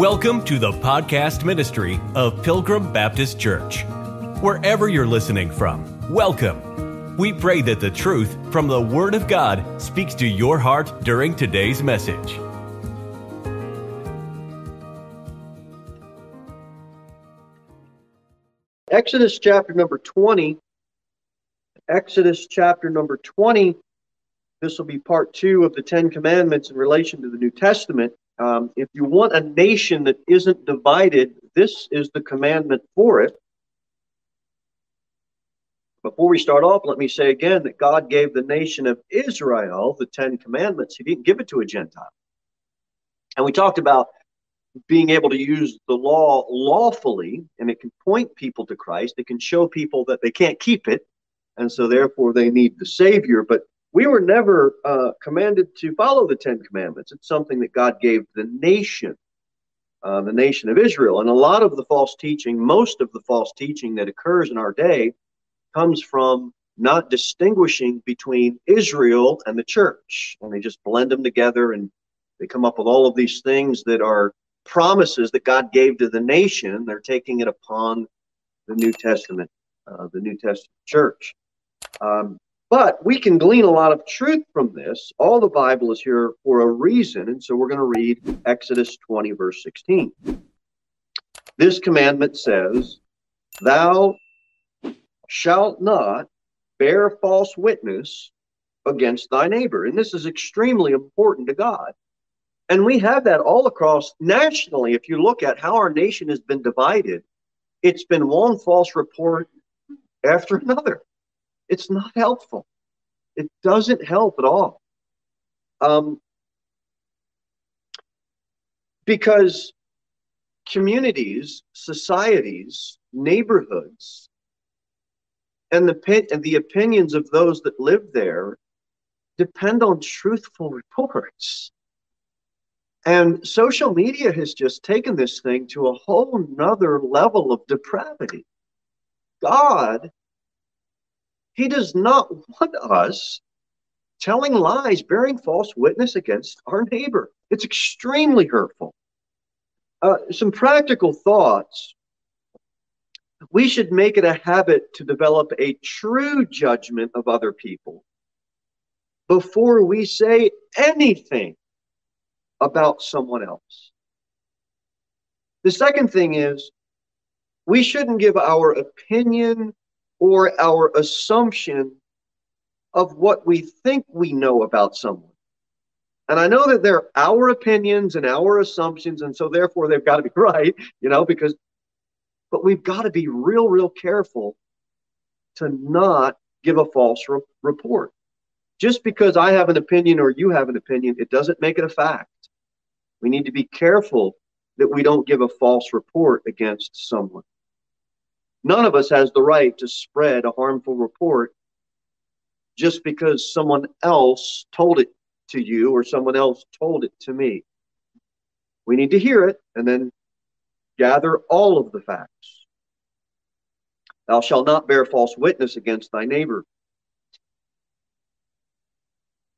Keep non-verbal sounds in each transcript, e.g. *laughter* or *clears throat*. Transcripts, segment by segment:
Welcome to the podcast ministry of Pilgrim Baptist Church. Wherever you're listening from, welcome. We pray that the truth from the Word of God speaks to your heart during today's message. Exodus chapter number 20. Exodus chapter number 20. This will be part two of the Ten Commandments in relation to the New Testament. Um, if you want a nation that isn't divided, this is the commandment for it. Before we start off, let me say again that God gave the nation of Israel the Ten Commandments. He didn't give it to a Gentile. And we talked about being able to use the law lawfully, and it can point people to Christ. It can show people that they can't keep it, and so therefore they need the Savior. But we were never uh, commanded to follow the Ten Commandments. It's something that God gave the nation, uh, the nation of Israel. And a lot of the false teaching, most of the false teaching that occurs in our day, comes from not distinguishing between Israel and the church. And they just blend them together and they come up with all of these things that are promises that God gave to the nation, they're taking it upon the New Testament, uh, the New Testament church. Um, but we can glean a lot of truth from this. All the Bible is here for a reason, and so we're going to read Exodus 20, verse 16. This commandment says, Thou shalt not bear false witness against thy neighbor. And this is extremely important to God. And we have that all across nationally. If you look at how our nation has been divided, it's been one false report after *laughs* another. It's not helpful. It doesn't help at all. Um, because communities, societies, neighborhoods, and the, and the opinions of those that live there depend on truthful reports. And social media has just taken this thing to a whole nother level of depravity. God, He does not want us telling lies, bearing false witness against our neighbor. It's extremely hurtful. Uh, some practical thoughts. We should make it a habit to develop a true judgment of other people before we say anything about someone else. The second thing is we shouldn't give our opinion or our assumption of what we think we know about someone. And I know that they're our opinions and our assumptions, and so therefore they've got to be *laughs* right, you know, because, but we've got to be real, real careful to not give a false re- report. Just because I have an opinion or you have an opinion, it doesn't make it a fact. We need to be careful that we don't give a false report against someone. None of us has the right to spread a harmful report just because someone else told it to you or someone else told it to me. We need to hear it and then gather all of the facts. Thou shalt not bear false witness against thy neighbor.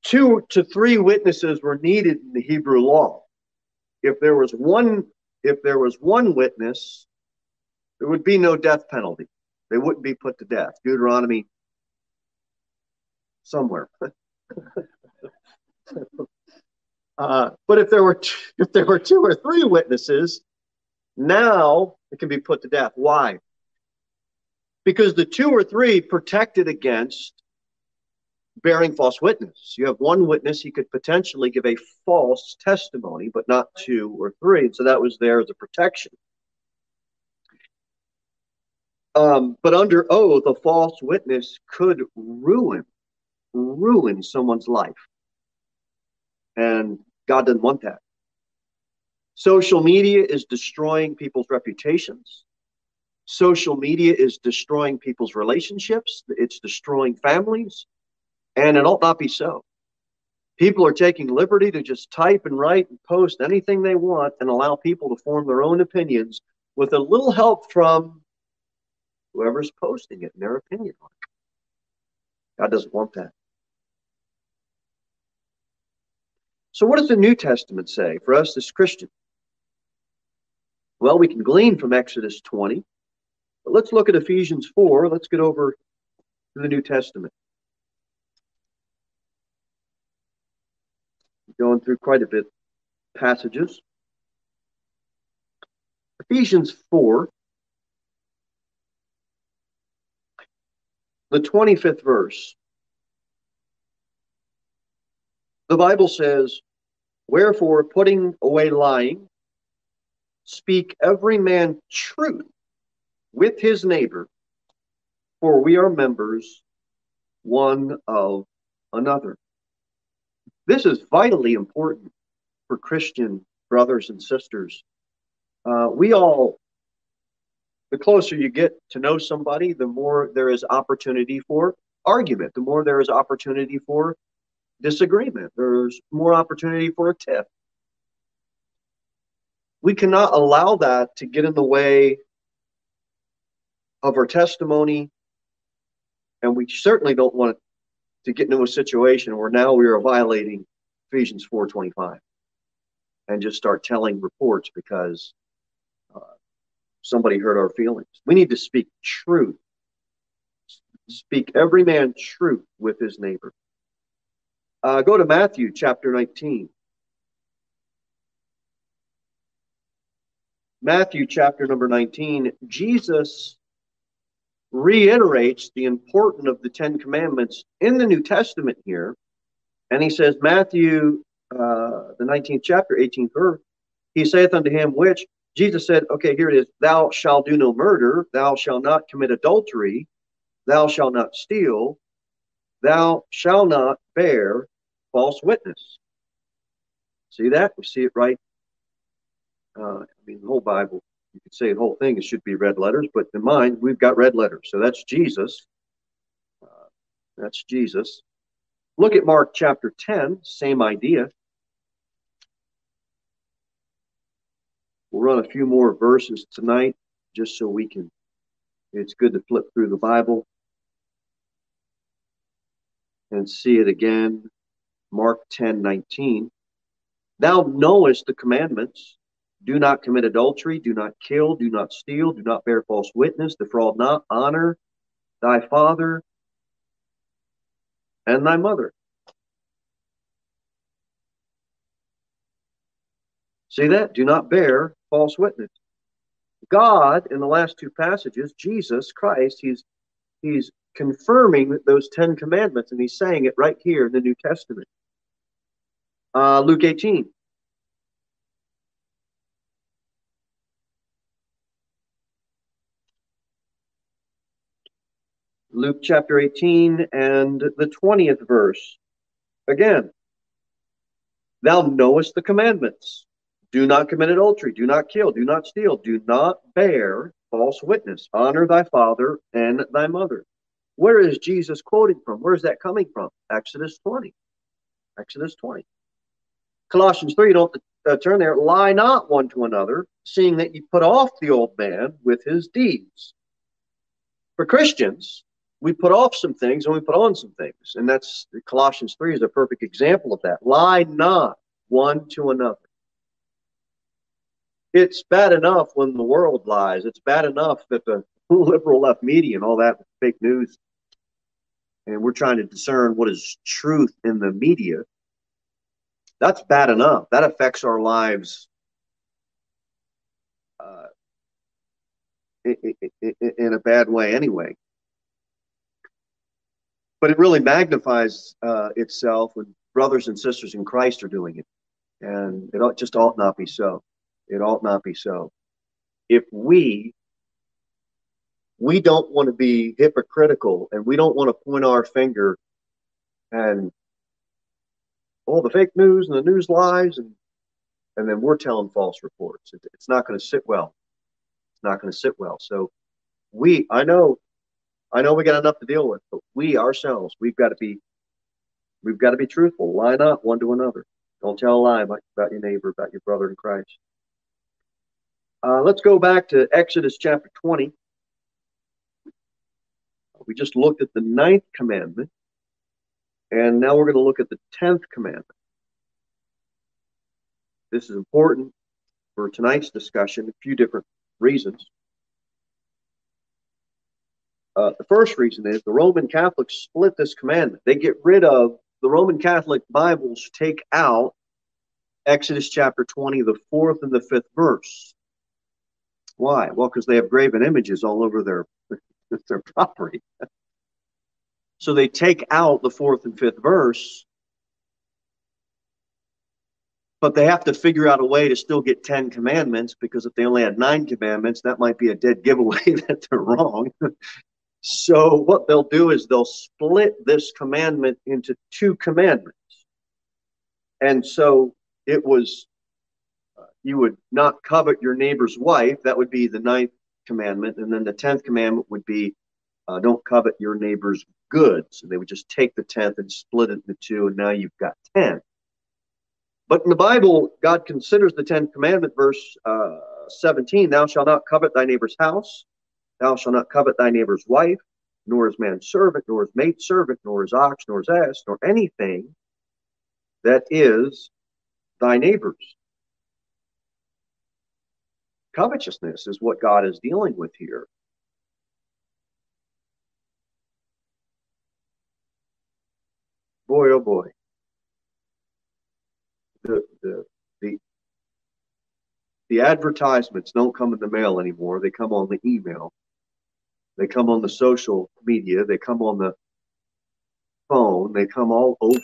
Two to three witnesses were needed in the Hebrew law if there was one if there was one witness, there would be no death penalty. They wouldn't be put to death. Deuteronomy somewhere. *laughs* uh, but if there were two, if there were two or three witnesses, now it can be put to death. Why? Because the two or three protected against bearing false witness. You have one witness, he could potentially give a false testimony, but not two or three. And so that was there as a protection. Um, but under oath, a false witness could ruin, ruin someone's life. And God doesn't want that. Social media is destroying people's reputations. Social media is destroying people's relationships. It's destroying families. And it ought not be so. People are taking liberty to just type and write and post anything they want and allow people to form their own opinions with a little help from whoever's posting it and their opinion on it. God doesn't want that. So, what does the New Testament say for us as Christians? Well, we can glean from Exodus 20, but let's look at Ephesians 4. Let's get over to the New Testament. Going through quite a bit passages. Ephesians 4, the 25th verse. The Bible says, Wherefore, putting away lying, speak every man truth with his neighbor, for we are members one of another. This is vitally important for Christian brothers and sisters. Uh, we all, the closer you get to know somebody, the more there is opportunity for argument, the more there is opportunity for disagreement, there's more opportunity for a tip. We cannot allow that to get in the way of our testimony, and we certainly don't want to get into a situation where now we are violating Ephesians 4:25 and just start telling reports because somebody hurt our feelings. We need to speak truth. Speak every man truth with his neighbor. Uh, go to Matthew chapter 19. Matthew chapter number 19. Jesus reiterates the importance of the Ten Commandments in the New Testament here. And he says, Matthew, uh, the 19th chapter, 18th verse, he saith unto him, which Jesus said, okay, here it is, thou shalt do no murder, thou shalt not commit adultery, thou shalt not steal, thou shalt not bear false witness. See that? We see it right. Uh, I mean, the whole Bible you could say the whole thing it should be red letters, but in mine we've got red letters. So that's Jesus. Uh, that's Jesus. Look at Mark chapter 10, same idea. We'll run a few more verses tonight just so we can. It's good to flip through the Bible and see it again. Mark 10 19. Thou knowest the commandments do not commit adultery, do not kill, do not steal, do not bear false witness, defraud not, honor thy father and thy mother. See that? Do not bear false witness. God, in the last two passages, Jesus Christ, he's he's confirming those Ten Commandments, and he's saying it right here in the New Testament. Uh, Luke 18. Luke chapter 18 and the 20th verse. Again, thou knowest the commandments. Do not commit adultery, do not kill, do not steal, do not bear false witness, honor thy father and thy mother. Where is Jesus quoting from? Where is that coming from? Exodus 20. Exodus 20. Colossians 3, don't uh, turn there. Lie not one to another, seeing that you put off the old man with his deeds. For Christians, we put off some things and we put on some things. And that's Colossians 3 is a perfect example of that. Lie not one to another. It's bad enough when the world lies. It's bad enough that the *laughs* liberal left media and all that fake news. And we're trying to discern what is truth in the media. That's bad enough. That affects our lives uh, in a bad way anyway but it really magnifies uh, itself when brothers and sisters in Christ are doing it. And it just ought not be so. It ought not be so. If we we don't want to be hypocritical and we don't want to point our finger and all the fake news and the news lies and and then we're telling false reports. It, it's not going to sit well. It's not going to sit well. So we, I know I know we got enough to deal with, but we ourselves, we've got to be, we've got to be truthful. Line up one to another. Don't tell a lie about your neighbor, about your brother in Christ. Uh, let's go back to Exodus chapter 20. We just looked at the ninth commandment, and now we're going to look at the tenth commandment. This is important. for tonight's discussion, a few different reasons. Uh, the first reason is the Roman Catholics split this commandment. They get rid of the Roman Catholic Bibles, take out Exodus chapter 20, the fourth and the fifth verse. Why? Well, because they have graven images all over their, *laughs* their property. so they take out the fourth and fifth verse, but they have to figure out a way to still get 10 commandments because if they only had nine commandments, that might be a dead giveaway *laughs* that they're wrong. So what they'll do is they'll split this commandment into two commandments. And so it was, you would not covet your neighbor's wife. That would be the ninth commandment. And then the tenth commandment would be, uh, don't covet your neighbor's goods. And they would just take the tenth and split it into two. And now you've got ten. But in the Bible, God considers the tenth commandment, verse uh, 17, thou shalt not covet thy neighbor's house Thou shalt not covet thy neighbor's wife, nor his manservant, nor his maidservant, nor his ox, nor his ass, nor anything that is thy neighbor's. Covetousness is what God is dealing with here. Boy, oh boy. The, the, the, the advertisements don't come in the mail anymore. They come on the email. They come on the social media. They come on the phone. They come all over.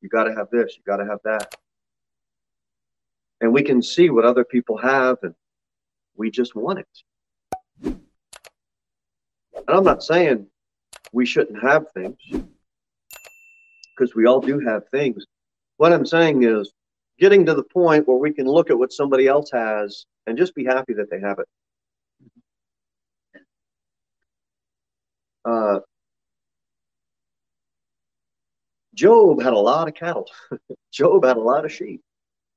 You got to have this. You got to have that. And we can see what other people have, and we just want it. And I'm not saying we shouldn't have things, because we all do have things. What I'm saying is getting to the point where we can look at what somebody else has and just be happy that they have it. Uh, Job had a lot of cattle. *laughs* Job had a lot of sheep.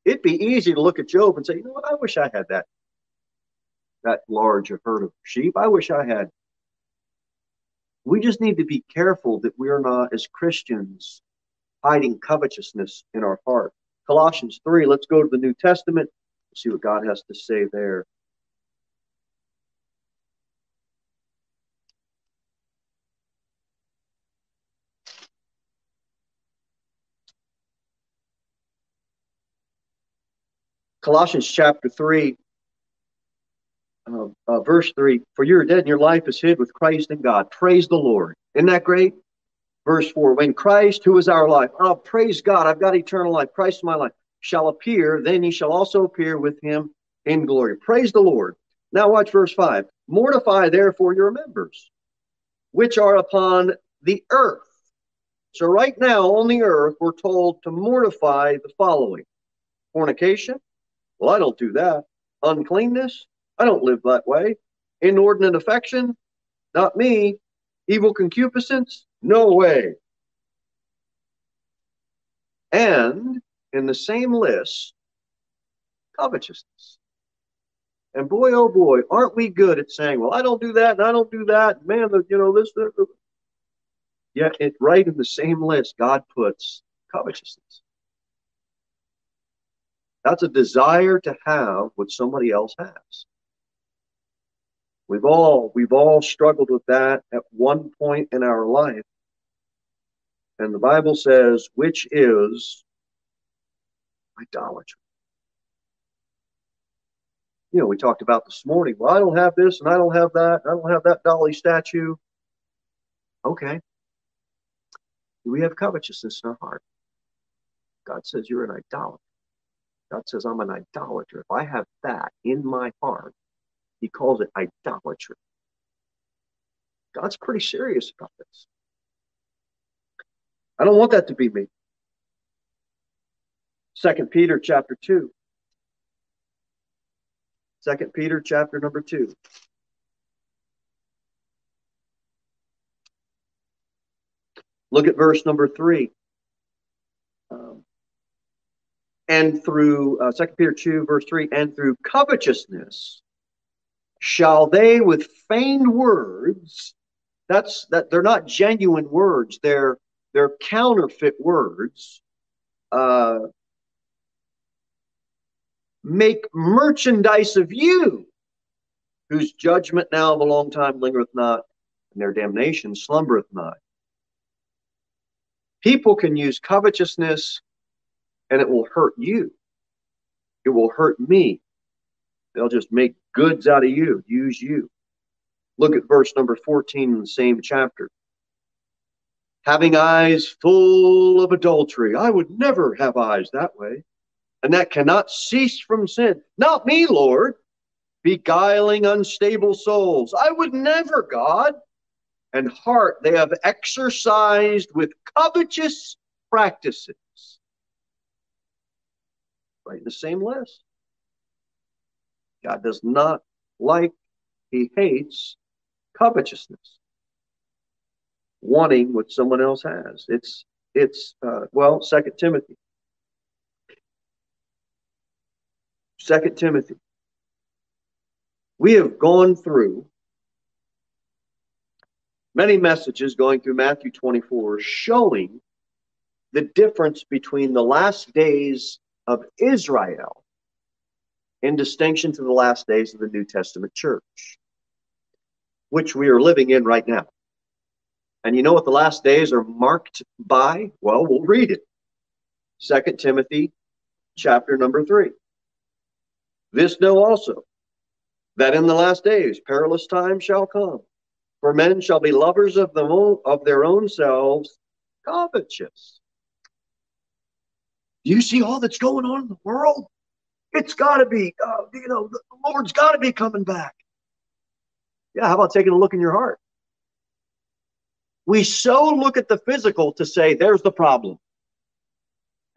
It'd be easy to look at Job and say, you know what, I wish I had that that large a herd of sheep. I wish I had. We just need to be careful that we are not, as Christians, hiding covetousness in our heart. Colossians 3, let's go to the New Testament, see what God has to say there. Colossians chapter 3, uh, uh, verse 3 For you're dead and your life is hid with Christ in God. Praise the Lord. Isn't that great? Verse 4 When Christ, who is our life, oh, praise God, I've got eternal life, Christ is my life, shall appear, then he shall also appear with him in glory. Praise the Lord. Now watch verse 5 Mortify therefore your members, which are upon the earth. So, right now on the earth, we're told to mortify the following fornication, well, I don't do that. Uncleanness? I don't live that way. Inordinate affection? Not me. Evil concupiscence? No way. And in the same list, covetousness. And boy, oh boy, aren't we good at saying, well, I don't do that and I don't do that. Man, you know, this, this. Yet, it right in the same list, God puts covetousness. That's a desire to have what somebody else has. We've all we've all struggled with that at one point in our life. And the Bible says, which is idolatry. You know, we talked about this morning. Well, I don't have this and I don't have that. I don't have that Dolly statue. Okay. We have covetousness in our heart. God says you're an idolater. God says, I'm an idolater. If I have that in my heart, he calls it idolatry. God's pretty serious about this. I don't want that to be me. Second Peter chapter 2. Second Peter chapter number 2. Look at verse number 3. Um, and through uh, 2 Peter 2, verse 3, and through covetousness shall they with feigned words, that's that they're not genuine words, they're they're counterfeit words, uh, make merchandise of you, whose judgment now of a long time lingereth not, and their damnation slumbereth not. People can use covetousness and it will hurt you. It will hurt me. They'll just make goods out of you, use you. Look at verse number 14 in the same chapter. Having eyes full of adultery. I would never have eyes that way. And that cannot cease from sin. Not me, Lord. Beguiling unstable souls. I would never, God. And heart they have exercised with covetous practices. Right the same list. God does not like, he hates covetousness, wanting what someone else has. It's, it's uh, well, Second Timothy. Second Timothy. We have gone through many messages going through Matthew 24 showing the difference between the last days of Israel in distinction to the last days of the New Testament church, which we are living in right now. And you know what the last days are marked by? Well, we'll read it. Second Timothy chapter number 3. This know also that in the last days perilous times shall come for men shall be lovers of, the own, of their own selves, covetous. Do you see all that's going on in the world? It's got to be, uh, you know, the Lord's got to be coming back. Yeah, how about taking a look in your heart? We so look at the physical to say, there's the problem.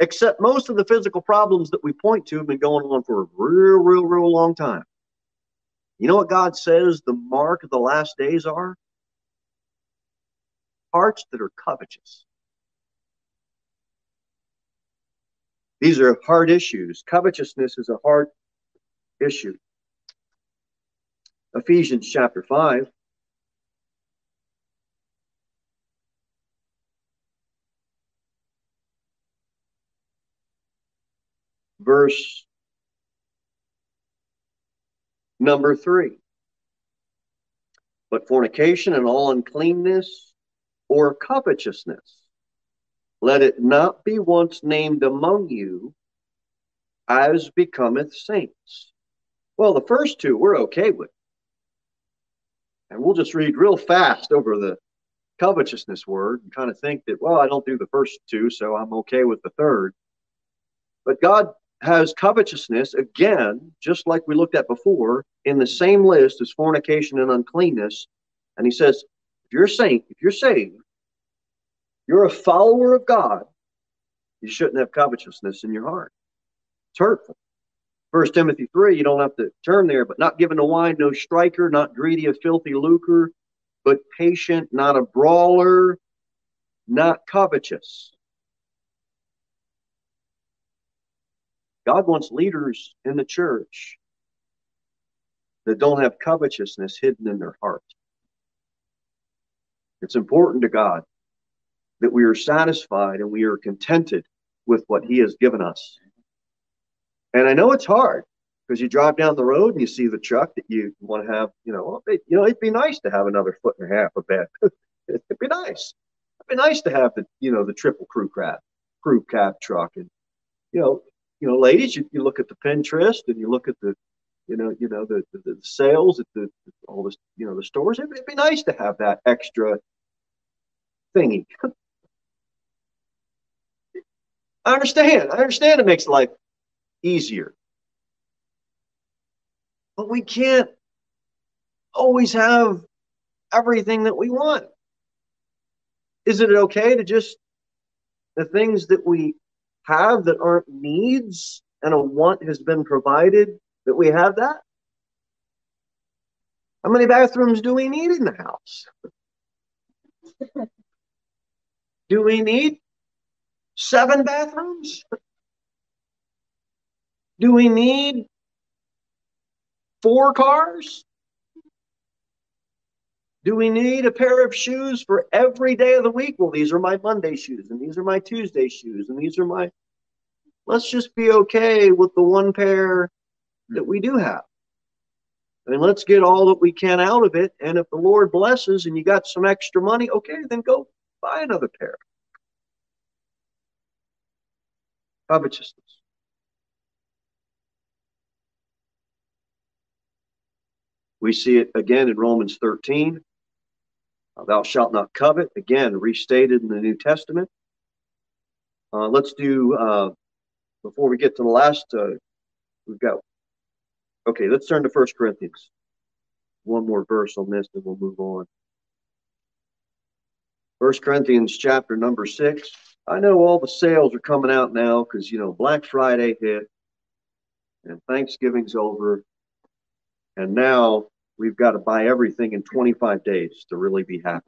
Except most of the physical problems that we point to have been going on for a real, real, real long time. You know what God says the mark of the last days are? Hearts that are covetous. These are hard issues. Covetousness is a hard issue. Ephesians chapter 5. Verse Number three, but fornication and all uncleanness or covetousness, let it not be once named among you as becometh saints. Well, the first two we're okay with. And we'll just read real fast over the covetousness word and kind of think that, well, I don't do the first two, so I'm okay with the third. But God has covetousness, again, just like we looked at before, in the same list as fornication and uncleanness. And he says, if you're a saint, if you're saved, you're a follower of God, you shouldn't have covetousness in your heart. It's hurtful. First Timothy 3, you don't have to turn there, but not given to wine, no striker, not greedy of filthy lucre, but patient, not a brawler, not covetous God wants leaders in the church that don't have covetousness hidden in their heart. It's important to God that we are satisfied and we are contented with what He has given us. And I know it's hard because you drive down the road and you see the truck that you want to have. You know, it, you know, it'd be nice to have another foot and a half of bed. *laughs* it'd be nice. It'd be nice to have the, you know, the triple crew cab, crew cab truck, and you know, you know, ladies, you, you look at the Pinterest and you look at the, you know, you know the, the, the sales at the all this, you know, the stores. It'd, it'd be nice to have that extra thingy. *laughs* I understand. I understand it makes life easier. But we can't always have everything that we want. Is it okay to just the things that we have that aren't needs and a want has been provided that we have that? How many bathrooms do we need in the house? *laughs* do we need seven bathrooms? Do we need four cars? Do we need a pair of shoes for every day of the week? Well, these are my Monday shoes, and these are my Tuesday shoes, and these are my let's just be okay with the one pair that we do have. And let's get all that we can out of it. And if the Lord blesses and you got some extra money, okay, then go buy another pair. Covetousness. We see it again in Romans 13. Thou shalt not covet, again, restated in the New Testament. Uh, let's do, uh, before we get to the last, uh, we've got, okay, let's turn to First Corinthians. One more verse on this, and we'll move on. First Corinthians chapter number six. I know all the sales are coming out now because, you know, Black Friday hit and Thanksgiving's over. And now we've got to buy everything in 25 days to really be happy.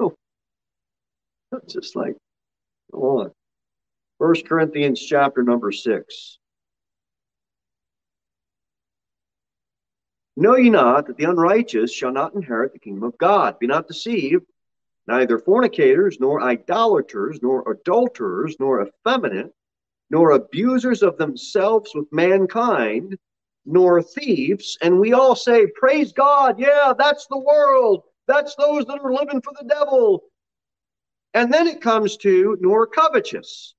*laughs* Just like Go on. First Corinthians chapter number six. Know ye not that the unrighteous shall not inherit the kingdom of God? Be not deceived. Neither fornicators, nor idolaters, nor adulterers, nor effeminate, nor abusers of themselves with mankind, nor thieves. And we all say, Praise God. Yeah, that's the world. That's those that are living for the devil. And then it comes to nor covetous.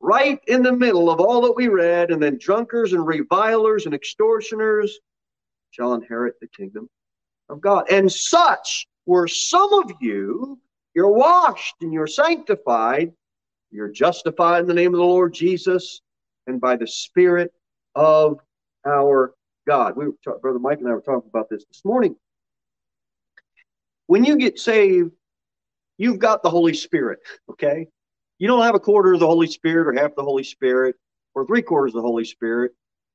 Right in the middle of all that we read, and then drunkards and revilers and extortioners shall inherit the kingdom of God. And such were some of you. You're washed and you're sanctified. You're justified in the name of the Lord Jesus and by the Spirit of our God. We Brother Mike and I were talking about this this morning. When you get saved, you've got the Holy Spirit, okay? You don't have a quarter of the Holy Spirit or half the Holy Spirit or three quarters of the Holy Spirit.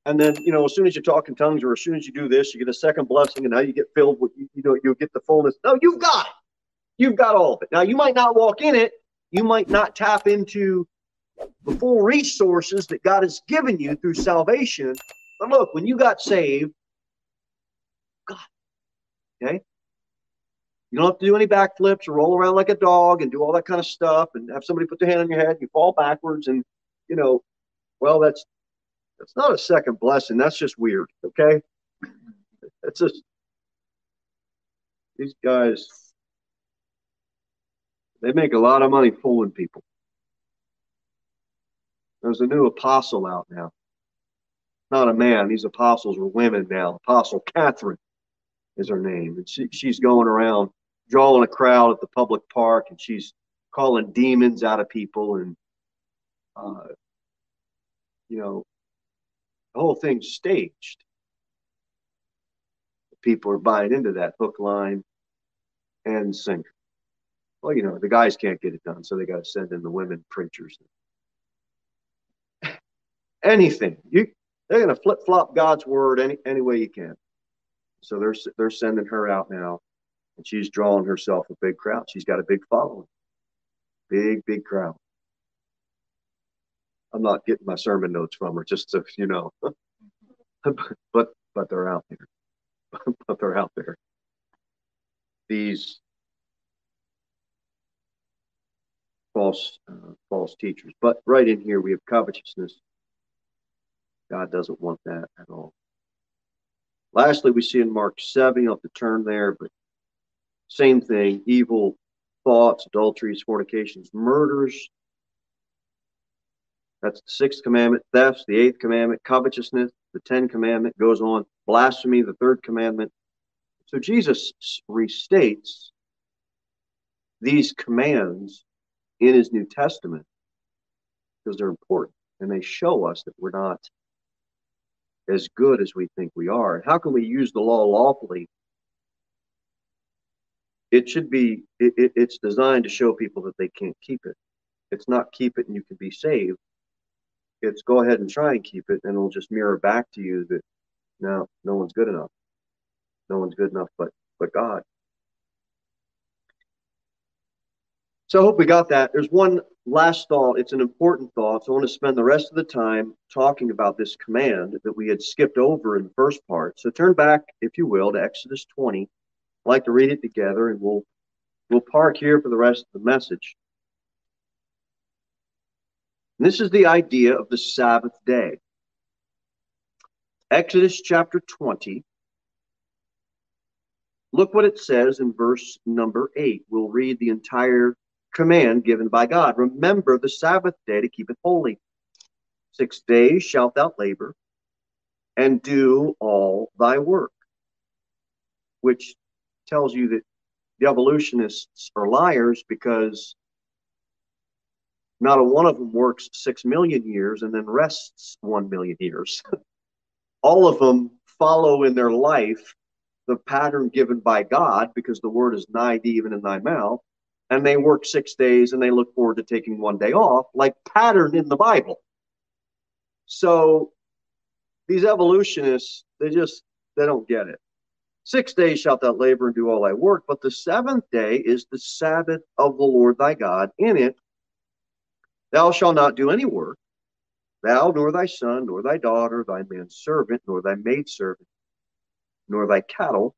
And then, you know, as soon as you talk in tongues or as soon as you do this, you get a second blessing and now you get filled with, you, you know, you'll get the fullness. No, you've got it. You've got all of it. Now, you might not walk in it. You might not tap into the full resources that God has given you through salvation. But look, when you got saved, God, okay, you don't have to do any backflips or roll around like a dog and do all that kind of stuff and have somebody put their hand on your head. You fall backwards and, you know, well, that's that's not a second blessing. That's just weird. Okay, it's just these guys. They make a lot of money fooling people. There's a new apostle out now. Not a man. These apostles are women now. Apostle Catherine is her name. And she, she's going around drawing a crowd at the public park and she's calling demons out of people and uh, you know the whole thing's staged. People are buying into that hook line and sinker. Well you know the guys can't get it done so they got to send in the women preachers. *laughs* Anything. You they're going to flip flop god's word any any way you can. So they're they're sending her out now and she's drawing herself a big crowd. She's got a big following, big, big crowd. I'm not getting my sermon notes from her, just to you know, *laughs* but but they're out there, *laughs* but they're out there. These false uh, false teachers, but right in here we have covetousness. God doesn't want that at all. Lastly, we see in Mark 7, you have to turn there, but same thing evil thoughts, adulteries, fornications, murders. That's the sixth commandment. Thefts, the eighth commandment. Covetousness, the tenth commandment goes on. Blasphemy, the third commandment. So Jesus restates these commands in his New Testament because they're important and they show us that we're not as good as we think we are. And how can we use the law lawfully it should be it, it, it's designed to show people that they can't keep it it's not keep it and you can be saved it's go ahead and try and keep it and it'll just mirror back to you that no no one's good enough. No one's good enough but but god. So i hope we got that. There's one last thought. It's an important thought so i want to spend the rest of the time talking about this command that we had skipped over in the first part. So turn back if you will to exodus 20 I'd like to read it together, and we'll we'll park here for the rest of the message. And this is the idea of the Sabbath day. Exodus chapter 20. Look what it says in verse number 8. We'll read the entire command given by God. Remember the Sabbath day to keep it holy. Six days shalt thou labor and do all thy work, which tells you that the evolutionists are liars because not a one of them works six million years and then rests one million years. *laughs* All of them follow in their life the pattern given by God because the word is nigh thee, even in thy mouth. And they work six days and they look forward to taking one day off, like pattern in the Bible. So these evolutionists, they just they don't get it. Six days shalt thou labor and do all thy work, but the seventh day is the Sabbath of the Lord thy God. In it thou shalt not do any work, thou nor thy son, nor thy daughter, thy manservant, nor thy maidservant, nor thy cattle,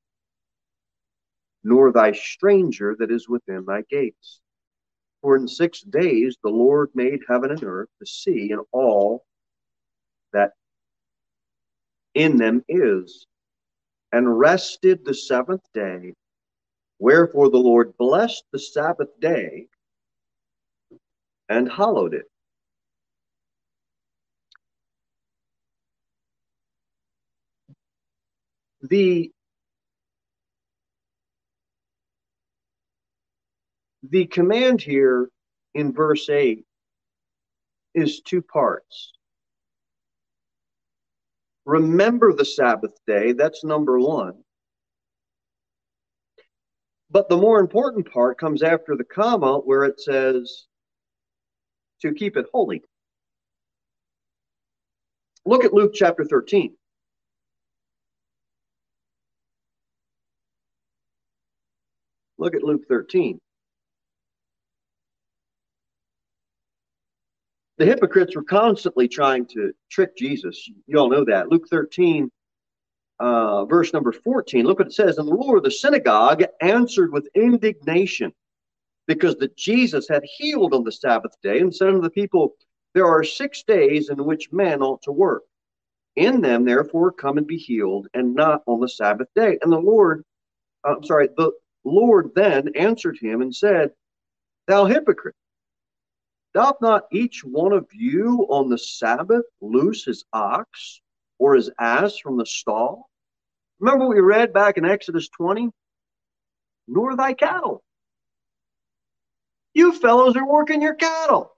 nor thy stranger that is within thy gates. For in six days the Lord made heaven and earth, the sea, and all that in them is, and rested the seventh day. Wherefore the Lord blessed the Sabbath day and hallowed it. The the command here in verse 8 is two parts. Remember the Sabbath day, that's number one. But the more important part comes after the comma where it says to keep it holy. Look at Luke chapter 13. Look at Luke 13. The hypocrites were constantly trying to trick Jesus. You all know that. Luke 13, uh, verse number 14. Look what it says. And the ruler of the synagogue answered with indignation because that Jesus had healed on the Sabbath day and said unto the people, There are six days in which men ought to work. In them, therefore, come and be healed, and not on the Sabbath day. And the Lord, uh, I'm sorry, the Lord then answered him and said, Thou hypocrite, doth not each one of you on the Sabbath loose his ox or his ass from the stall? Remember what we read back in Exodus 20? Nor thy cattle. You fellows are working your cattle,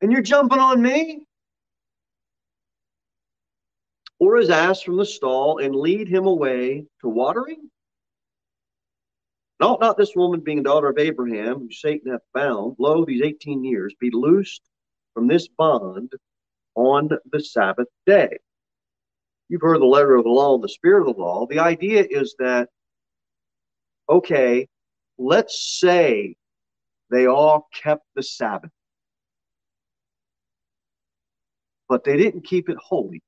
and you're jumping on me? Or his ass from the stall and lead him away to watering? Ought not this woman, being a daughter of Abraham, whom Satan hath bound, lo, these 18 years, be loosed from this bond on the Sabbath day? You've heard the letter of the law and the spirit of the law. The idea is that, okay, let's say they all kept the Sabbath, but they didn't keep it holy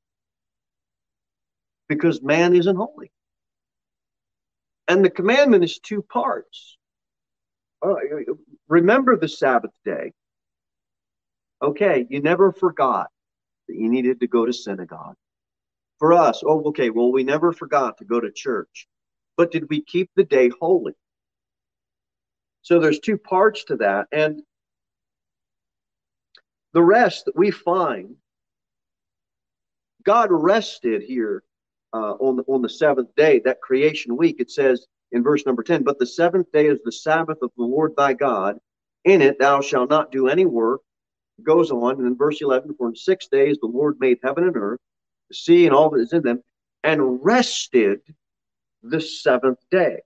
because man isn't holy. And the commandment is two parts. Uh, remember the Sabbath day. Okay, you never forgot that you needed to go to synagogue. For us, oh, okay, well, we never forgot to go to church. But did we keep the day holy? So there's two parts to that. And the rest that we find, God rested here uh, on the on the seventh day, that creation week. It says in verse number ten, "But the seventh day is the Sabbath of the Lord thy God. In it thou shalt not do any work." It goes on, and in verse eleven, "For in six days the Lord made heaven and earth, the sea and all that is in them, and rested the seventh day."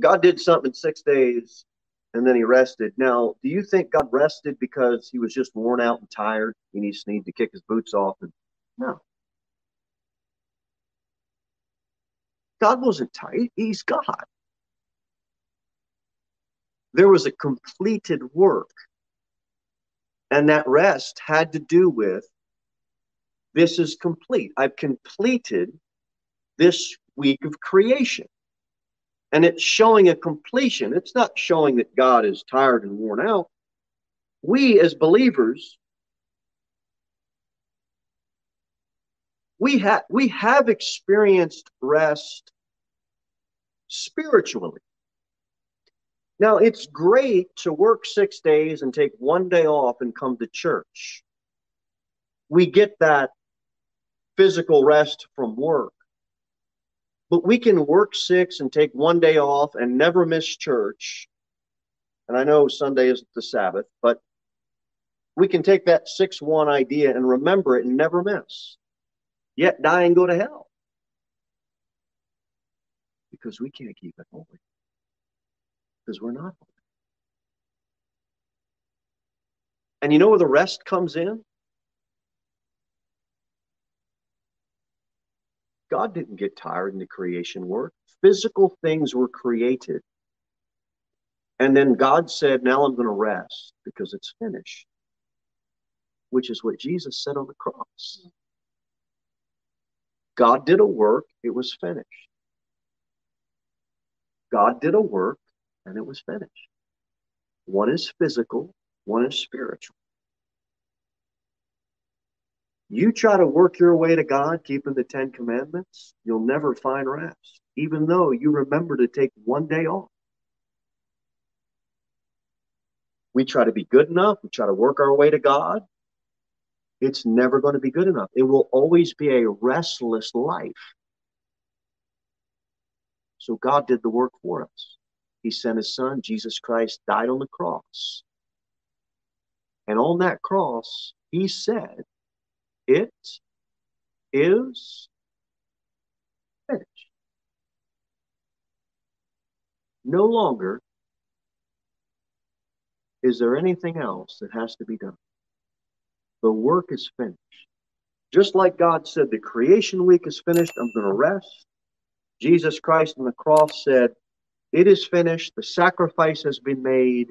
God did something in six days and then he rested. Now, do you think God rested because he was just worn out and tired and he just needed to kick his boots off? And no. God wasn't tired. He's God. There was a completed work. And that rest had to do with this is complete. I've completed this week of creation. And it's showing a completion. It's not showing that God is tired and worn out. We as believers, we have we have experienced rest spiritually. Now, it's great to work six days and take one day off and come to church. We get that physical rest from work. But we can work six and take one day off and never miss church. And I know Sunday isn't the Sabbath, but we can take that 6 1 idea and remember it and never miss, yet die and go to hell. Because we can't keep it holy. Because we're not holy. And you know where the rest comes in? God didn't get tired in the creation work. Physical things were created. And then God said, Now I'm going to rest because it's finished, which is what Jesus said on the cross. God did a work, it was finished. God did a work, and it was finished. One is physical, one is spiritual. You try to work your way to God, keeping the Ten Commandments, you'll never find rest, even though you remember to take one day off. We try to be good enough, we try to work our way to God. It's never going to be good enough. It will always be a restless life. So God did the work for us. He sent his son, Jesus Christ, died on the cross. And on that cross, he said, it is finished. No longer is there anything else that has to be done. The work is finished. Just like God said, the creation week is finished, I'm going to rest. Jesus Christ on the cross said, It is finished, the sacrifice has been made,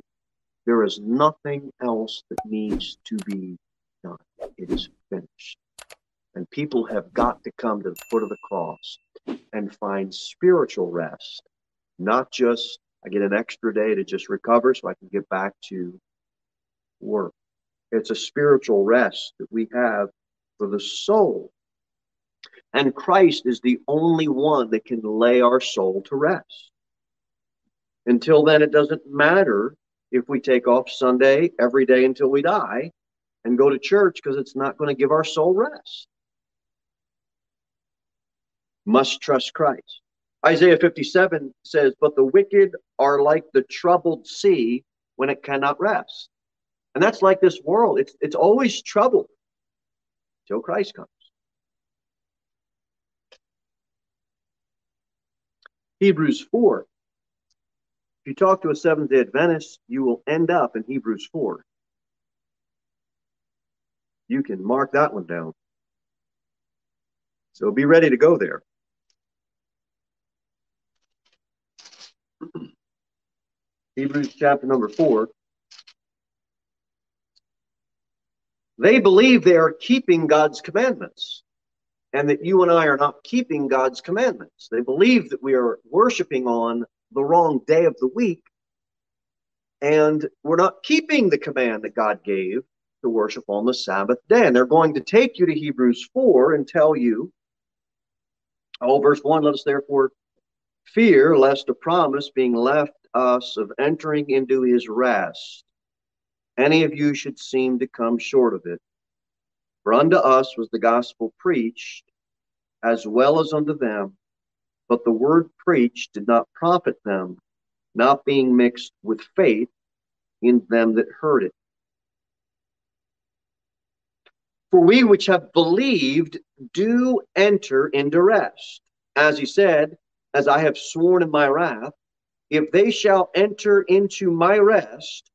there is nothing else that needs to be done. It is finished. And people have got to come to the foot of the cross and find spiritual rest, not just I get an extra day to just recover so I can get back to work. It's a spiritual rest that we have for the soul. And Christ is the only one that can lay our soul to rest. Until then, it doesn't matter if we take off Sunday every day until we die and go to church because it's not going to give our soul rest. Must trust Christ. Isaiah 57 says, But the wicked are like the troubled sea when it cannot rest. And that's like this world. It's, it's always troubled till Christ comes. Hebrews 4. If you talk to a Seventh day Adventist, you will end up in Hebrews 4 you can mark that one down. So be ready to go there. *clears throat* Hebrews chapter number four. They believe they are keeping God's commandments and that you and I are not keeping God's commandments. They believe that we are worshiping on the wrong day of the week and we're not keeping the command that God gave to worship on the Sabbath day. And they're going to take you to Hebrews 4 and tell you, oh, verse 1, let us therefore fear lest a promise being left us of entering into his rest, any of you should seem to come short of it. For unto us was the gospel preached, as well as unto them, but the word preached did not profit them, not being mixed with faith in them that heard it. For we which have believed do enter into rest. As he said, as I have sworn in my wrath, if they shall enter into my rest,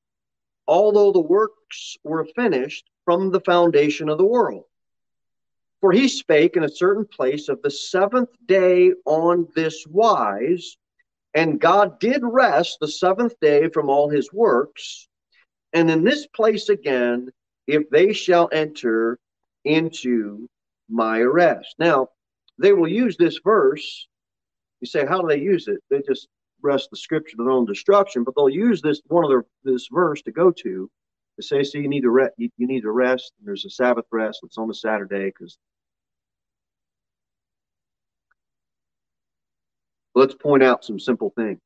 although the works were finished from the foundation of the world. For he spake in a certain place of the seventh day on this wise, and God did rest the seventh day from all his works. And in this place again, if they shall enter into my rest. Now, they will use this verse. You say, how do they use it? They just wrest the scripture to their own destruction, but they'll use this one of their this verse to go to to say, "See, you need to rest. You, you need to rest. And there's a Sabbath rest. It's on the Saturday because." Let's point out some simple things.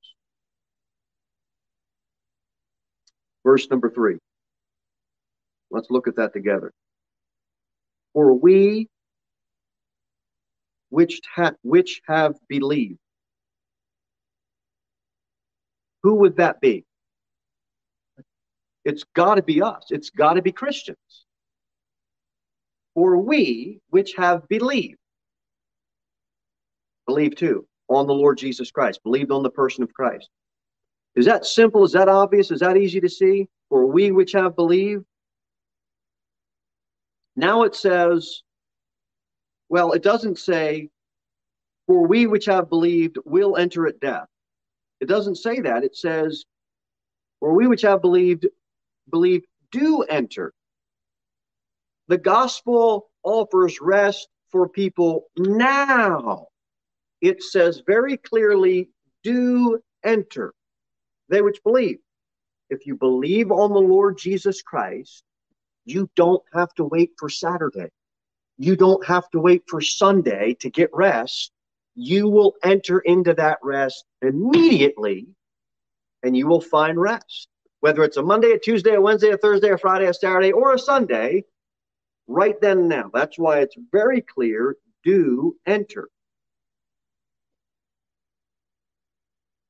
Verse number three. Let's look at that together. For we which, ha- which have believed. Who would that be? It's got to be us. It's got to be Christians. For we which have believed. Believe too on the Lord Jesus Christ, believed on the person of Christ. Is that simple? Is that obvious? Is that easy to see? For we which have believed. Now it says, well, it doesn't say, for we which have believed will enter at death. It doesn't say that. It says, for we which have believed, believe do enter. The gospel offers rest for people now. It says very clearly, do enter they which believe. If you believe on the Lord Jesus Christ, you don't have to wait for Saturday. You don't have to wait for Sunday to get rest. You will enter into that rest immediately and you will find rest. Whether it's a Monday, a Tuesday, a Wednesday, a Thursday, a Friday, a Saturday, or a Sunday, right then and now. That's why it's very clear do enter.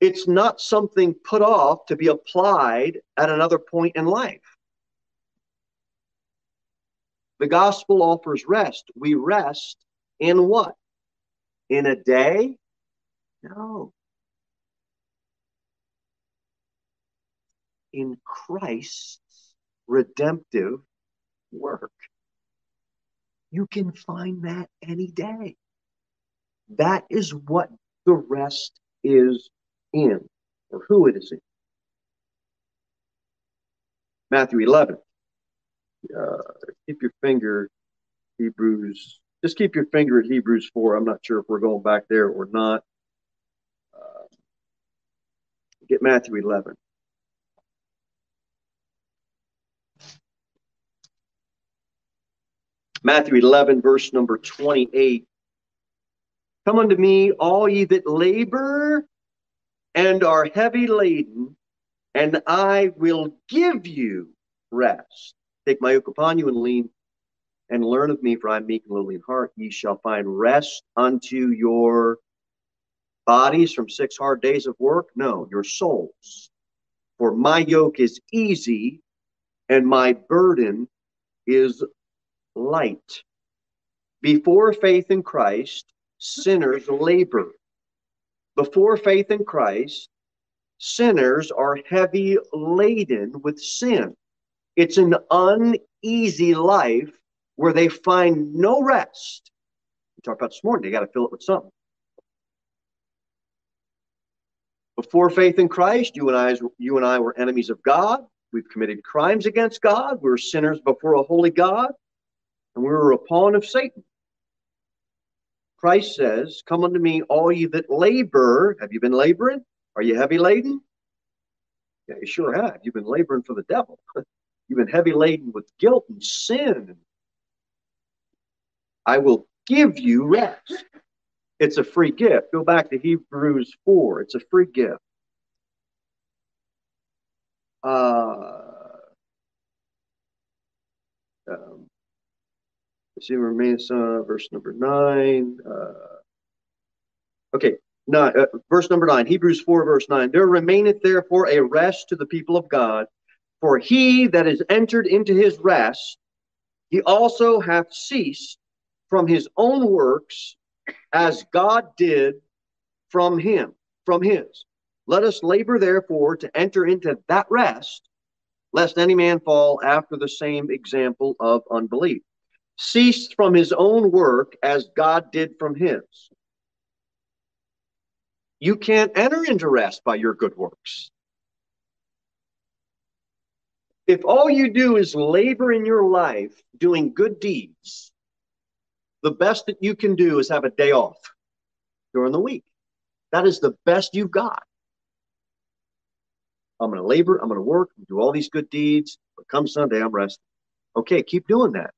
It's not something put off to be applied at another point in life. The gospel offers rest. We rest in what? In a day? No. In Christ's redemptive work. You can find that any day. That is what the rest is in or who it is in. Matthew 11. Uh, keep your finger, Hebrews. Just keep your finger at Hebrews 4. I'm not sure if we're going back there or not. Uh, get Matthew 11. Matthew 11, verse number 28. Come unto me, all ye that labor and are heavy laden, and I will give you rest. Take my yoke upon you and lean and learn of me, for I am meek and lowly in heart. Ye shall find rest unto your bodies from six hard days of work. No, your souls. For my yoke is easy and my burden is light. Before faith in Christ, sinners labor before faith in Christ, sinners are heavy laden with sin. It's an uneasy life where they find no rest. We talked about this morning, they got to fill it with something. Before faith in Christ, you and I, you and I were enemies of God. We've committed crimes against God. We were sinners before a holy God, and we were a pawn of Satan. Christ says, Come unto me, all ye that labor. Have you been laboring? Are you heavy laden? Yeah, you sure have. You've been laboring for the devil. *laughs* You've been heavy laden with guilt and sin. I will give you rest. It's a free gift. Go back to Hebrews 4. It's a free gift. Uh, um, uh, verse number nine. Uh, okay, nine, uh, verse number nine, Hebrews 4, verse 9. There remaineth therefore a rest to the people of God, for he that is entered into his rest, he also hath ceased from his own works as God did from him, from his. Let us labor therefore to enter into that rest, lest any man fall after the same example of unbelief ceased from his own work as God did from his. You can't enter into rest by your good works. If all you do is labor in your life doing good deeds, the best that you can do is have a day off during the week. That is the best you've got. I'm going to labor. I'm going to work. do all these good deeds. But come Sunday, I'm resting. Okay, keep doing that.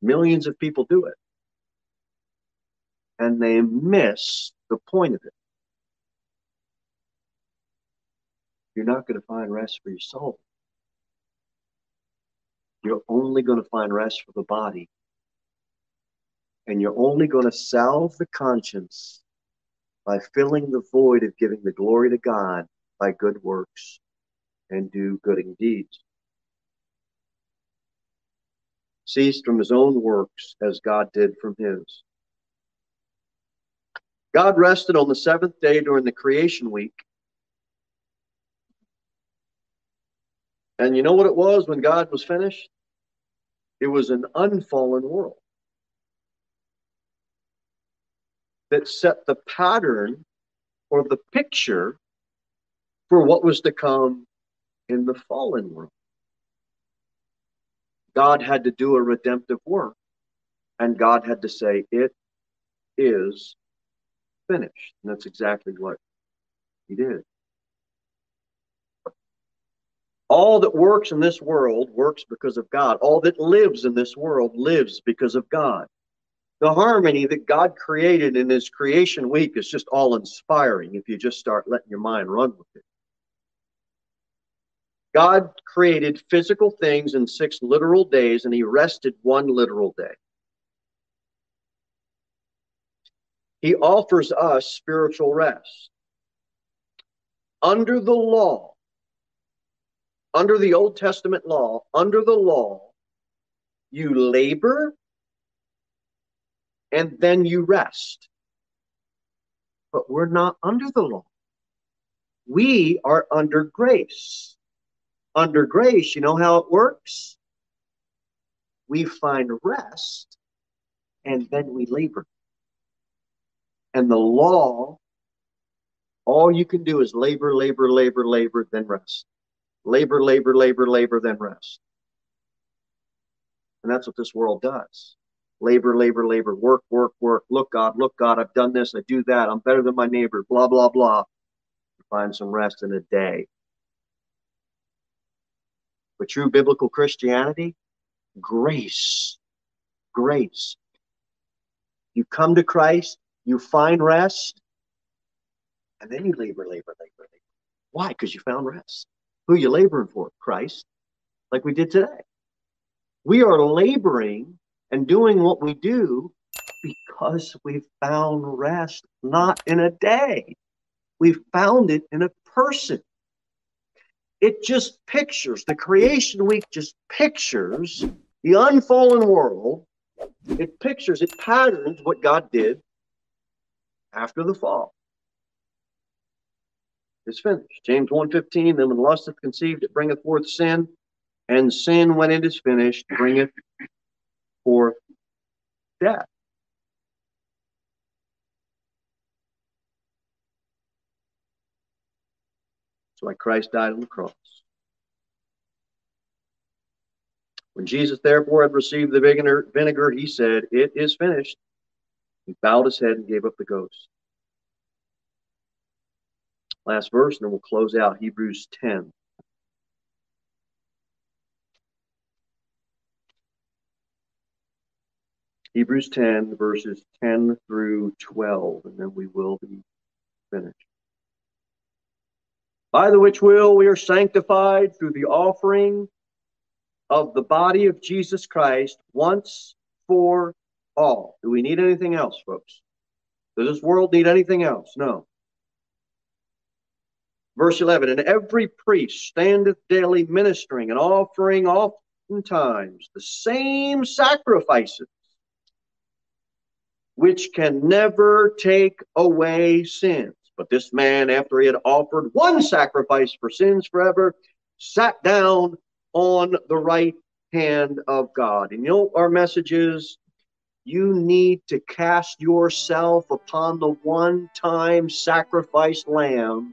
Millions of people do it. And they miss the point of it. You're not going to find rest for your soul. You're only going to find rest for the body. And you're only going to salve the conscience by filling the void of giving the glory to God by good works and do good deeds. Ceased from his own works as God did from his. God rested on the seventh day during the creation week. And you know what it was when God was finished? It was an unfallen world that set the pattern or the picture for what was to come in the fallen world. God had to do a redemptive work, and God had to say, It is finished. And that's exactly what he did. All that works in this world works because of God. All that lives in this world lives because of God. The harmony that God created in his creation week is just all inspiring if you just start letting your mind run with it. God created physical things in six literal days and he rested one literal day. He offers us spiritual rest. Under the law, under the Old Testament law, under the law, you labor and then you rest. But we're not under the law. We are under grace. Under grace, you know how it works? We find rest and then we labor. And the law, all you can do is labor, labor, labor, labor, then rest. Labor, labor, labor, labor, then rest. And that's what this world does. Labor, labor, labor, work, work, work. Look, God, look, God, I've done this, I do that, I'm better than my neighbor, blah, blah, blah. Find some rest in a day. But true biblical Christianity, grace. Grace. You come to Christ, you find rest, and then you labor, labor, labor, labor. Why? Because you found rest. Who you laboring for? Christ, like we did today. We are laboring and doing what we do because we've found rest not in a day. We've found it in a person. It just pictures, the creation week just pictures the unfallen world. It pictures, it patterns what God did after the fall. It's finished. James 1.15, then when lust is conceived, it bringeth forth sin, and sin, when it is finished, bringeth forth death. That's why Christ died on the cross. When Jesus therefore had received the vinegar, he said, It is finished. He bowed his head and gave up the ghost. Last verse, and then we'll close out Hebrews 10. Hebrews 10, verses 10 through 12, and then we will be finished. By the which will we are sanctified through the offering of the body of Jesus Christ once for all. Do we need anything else, folks? Does this world need anything else? No. Verse 11, and every priest standeth daily ministering and offering oftentimes the same sacrifices, which can never take away sins. But this man, after he had offered one sacrifice for sins forever, sat down on the right hand of God. And you know our message is you need to cast yourself upon the one time sacrifice lamb